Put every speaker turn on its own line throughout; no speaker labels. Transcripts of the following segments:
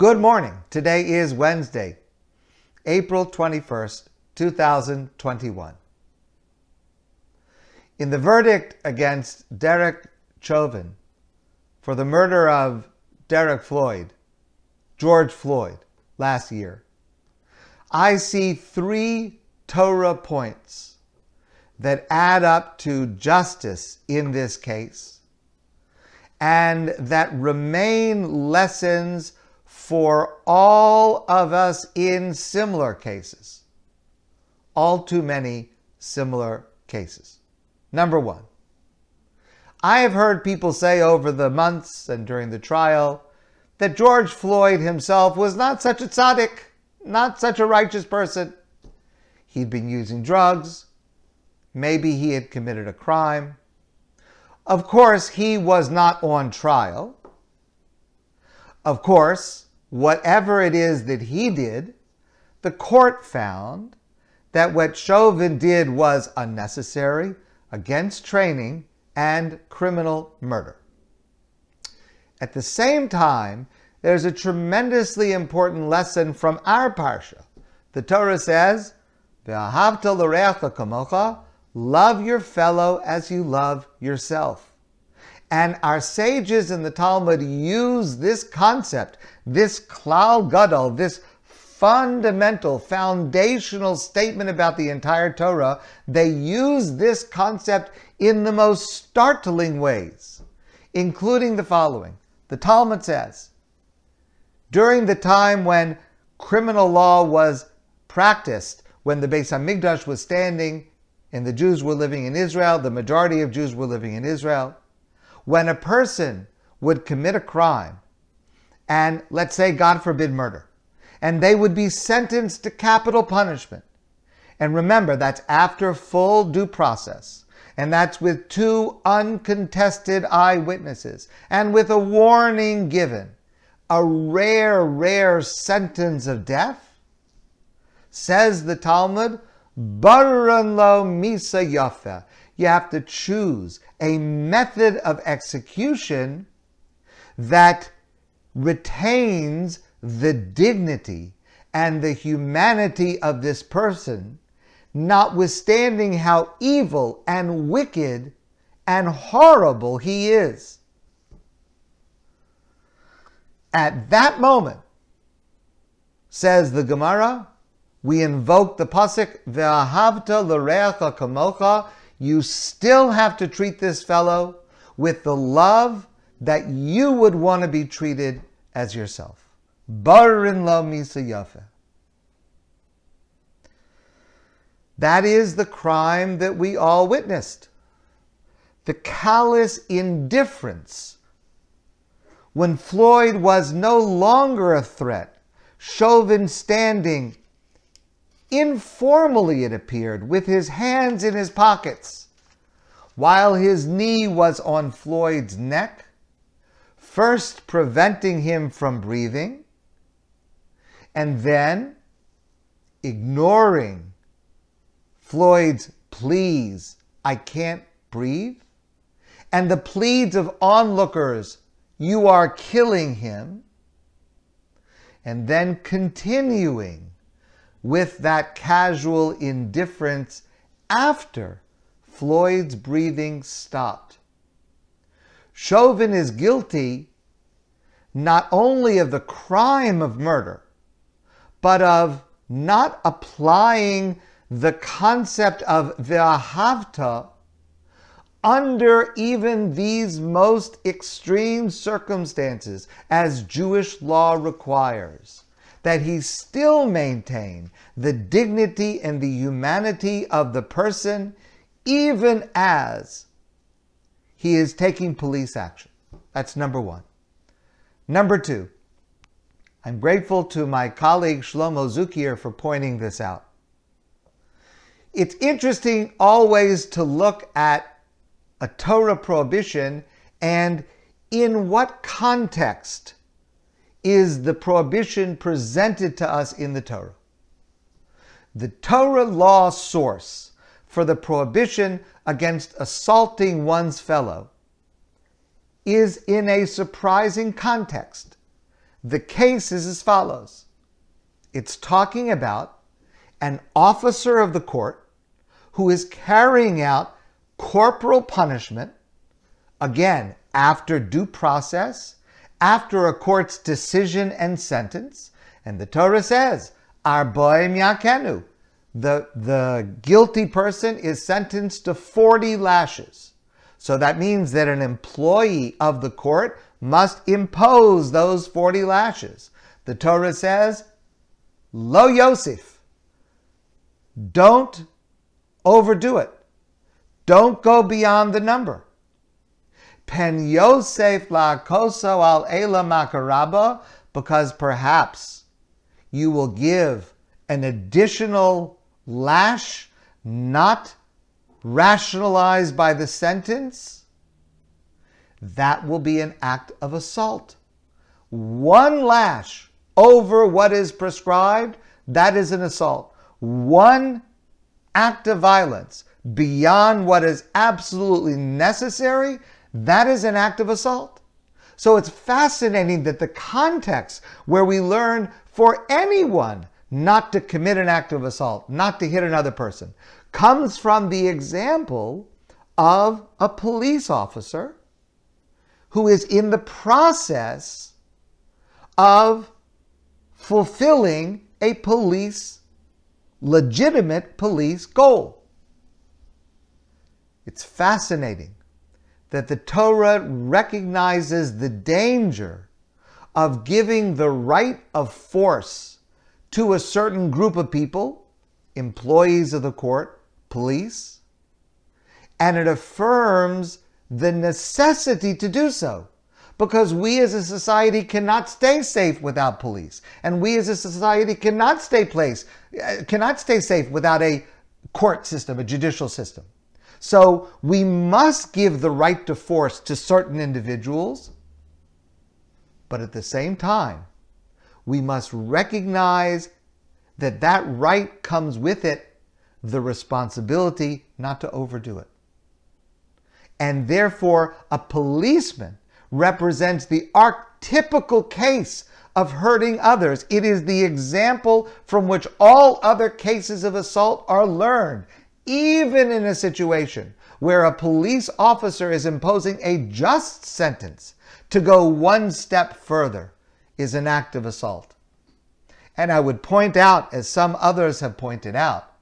Good morning. Today is Wednesday, April 21st, 2021. In the verdict against Derek Chauvin for the murder of Derek Floyd, George Floyd, last year, I see three Torah points that add up to justice in this case and that remain lessons for all of us in similar cases. All too many similar cases. Number one, I have heard people say over the months and during the trial that George Floyd himself was not such a tzaddik, not such a righteous person. He'd been using drugs. Maybe he had committed a crime. Of course, he was not on trial. Of course, whatever it is that he did, the court found that what Chauvin did was unnecessary, against training, and criminal murder. At the same time, there's a tremendously important lesson from our parsha. The Torah says, Love your fellow as you love yourself. And our sages in the Talmud use this concept, this klal gadol, this fundamental, foundational statement about the entire Torah. They use this concept in the most startling ways, including the following. The Talmud says, during the time when criminal law was practiced, when the Beis Hamikdash was standing and the Jews were living in Israel, the majority of Jews were living in Israel, when a person would commit a crime, and let's say, God forbid, murder, and they would be sentenced to capital punishment. And remember, that's after full due process. And that's with two uncontested eyewitnesses and with a warning given. A rare, rare sentence of death. Says the Talmud, Baran lo misa yafa. You have to choose a method of execution that retains the dignity and the humanity of this person, notwithstanding how evil and wicked and horrible he is. At that moment, says the Gemara, we invoke the pasuk ve'ahavta l'reacha kamocha. You still have to treat this fellow with the love that you would want to be treated as yourself. Barin lo misa yafe. That is the crime that we all witnessed. The callous indifference when Floyd was no longer a threat, Chauvin standing informally, it appeared, with his hands in his pockets, while his knee was on Floyd's neck, first preventing him from breathing, and then ignoring Floyd's pleas, I can't breathe, and the pleads of onlookers, you are killing him, and then continuing with that casual indifference after Floyd's breathing stopped. Chauvin is guilty not only of the crime of murder, but of not applying the concept of ve'ahavta under even these most extreme circumstances as Jewish law requires that he still maintain the dignity and the humanity of the person, even as he is taking police action. That's number one. Number two, I'm grateful to my colleague Shlomo Zuckier for pointing this out. It's interesting always to look at a Torah prohibition and in what context is the prohibition presented to us in the Torah. The Torah law source for the prohibition against assaulting one's fellow is in a surprising context. The case is as follows it's talking about an officer of the court who is carrying out corporal punishment, again, after due process, after a court's decision and sentence. And the Torah says, Arboim Yakenu. The, the guilty person is sentenced to 40 lashes. So that means that an employee of the court must impose those 40 lashes. The Torah says, Lo Yosef. Don't overdo it. Don't go beyond the number. Pen Yosef la koso al ela makaraba, because perhaps you will give an additional lash not rationalized by the sentence, that will be an act of assault. One lash over what is prescribed, that is an assault. One act of violence beyond what is absolutely necessary, that is an act of assault. So it's fascinating that the context where we learn for anyone not to commit an act of assault, not to hit another person, comes from the example of a police officer who is in the process of fulfilling a police, legitimate police goal. It's fascinating that the Torah recognizes the danger of giving the right of force to a certain group of people, employees of the court, police, and it affirms the necessity to do so. Because we as a society cannot stay safe without police. And we as a society cannot stay place, uh, cannot stay safe without a court system, a judicial system. So we must give the right to force to certain individuals, but at the same time, we must recognize that that right comes with it the responsibility not to overdo it. And therefore, a policeman represents the archetypical case of hurting others. It is the example from which all other cases of assault are learned, even in a situation where a police officer is imposing a just sentence. To go one step further is an act of assault. And I would point out, as some others have pointed out,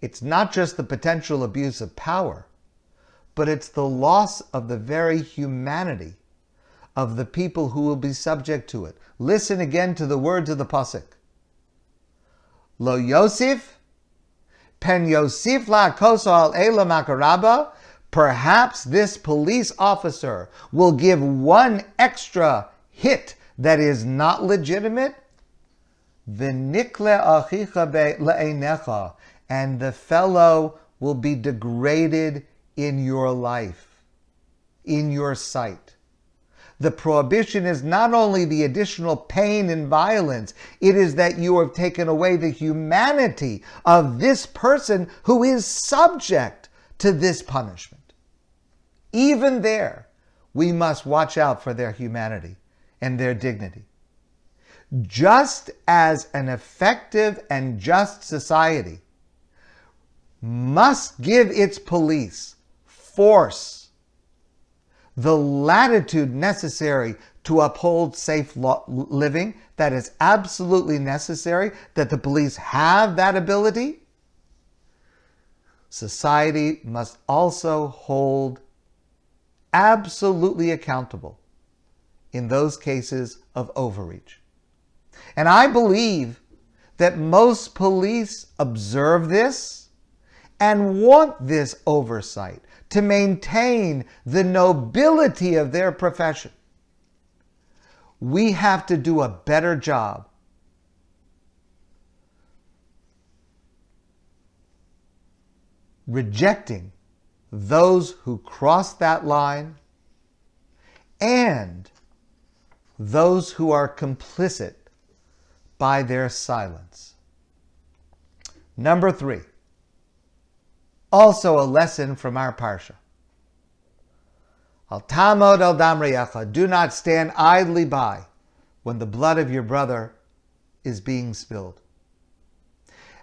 it's not just the potential abuse of power, but it's the loss of the very humanity of the people who will be subject to it. Listen again to the words of the pasuk. Lo Yosef, pen Yosif la koso al ela makaraba. Perhaps this police officer will give one extra hit that is not legitimate and the fellow will be degraded in your life, in your sight. The prohibition is not only the additional pain and violence, it is that you have taken away the humanity of this person who is subject to this punishment. Even there, we must watch out for their humanity and their dignity just as an effective and just society must give its police force the latitude necessary to uphold safe living, that is absolutely necessary, that the police have that ability. Society must also hold absolutely accountable in those cases of overreach. And I believe that most police observe this and want this oversight to maintain the nobility of their profession. We have to do a better job rejecting those who cross that line and those who are complicit by their silence. Number three, also a lesson from our Parsha. Al tamod al damriyacha, do not stand idly by when the blood of your brother is being spilled.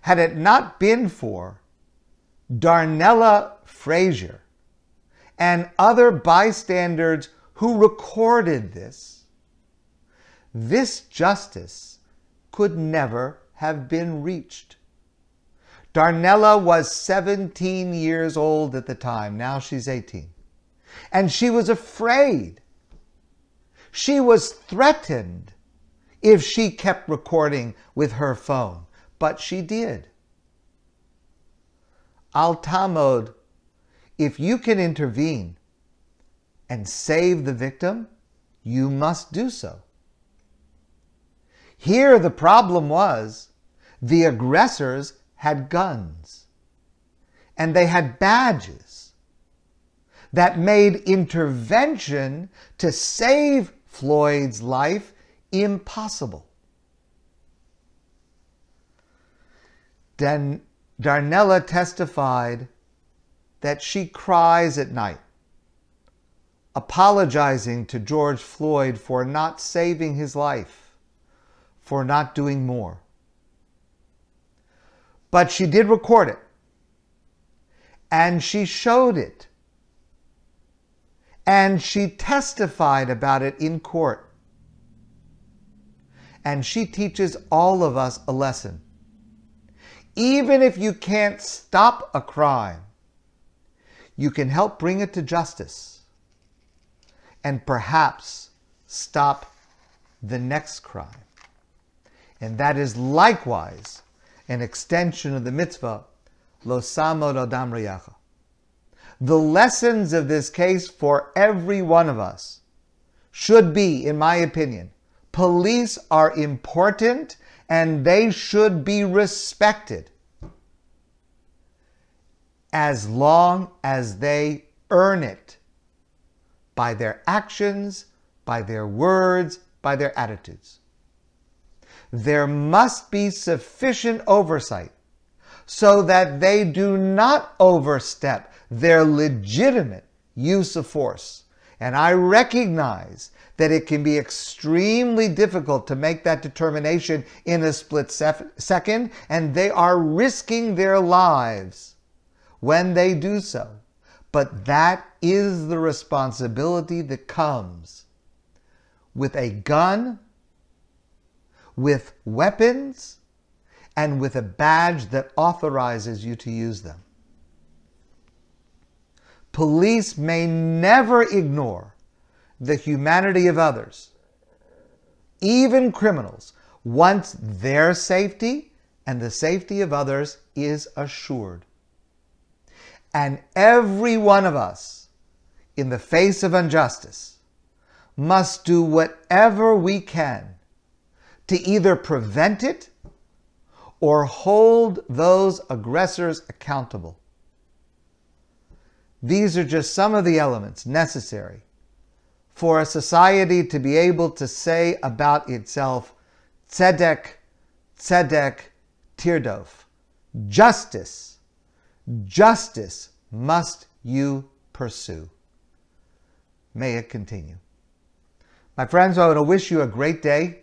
Had it not been for Darnella Frazier and other bystanders who recorded this, this justice could never have been reached. Darnella was 17 years old at the time. Now she's 18. And she was afraid. She was threatened if she kept recording with her phone, but she did. Al Tamod, if you can intervene and save the victim, you must do so. Here, the problem was the aggressors had guns and they had badges that made intervention to save Floyd's life impossible. Darnella testified that she cries at night, apologizing to George Floyd for not saving his life, for not doing more. But she did record it. And she showed it. And she testified about it in court. And she teaches all of us a lesson. Even if you can't stop a crime, you can help bring it to justice and perhaps stop the next crime. And that is likewise an extension of the mitzvah, lo samod adam riyacha. The lessons of this case for every one of us should be, in my opinion, police are important and they should be respected as long as they earn it by their actions, by their words, by their attitudes there must be sufficient oversight so that they do not overstep their legitimate use of force. And I recognize that it can be extremely difficult to make that determination in a split second, and they are risking their lives when they do so. But that is the responsibility that comes with a gun with weapons and with a badge that authorizes you to use them. Police may never ignore the humanity of others, even criminals, once their safety and the safety of others is assured. And every one of us, in the face of injustice, must do whatever we can to either prevent it or hold those aggressors accountable. These are just some of the elements necessary for a society to be able to say about itself, tzedek, tzedek, tirdof. Justice, justice must you pursue. May it continue. My friends, I want to wish you a great day.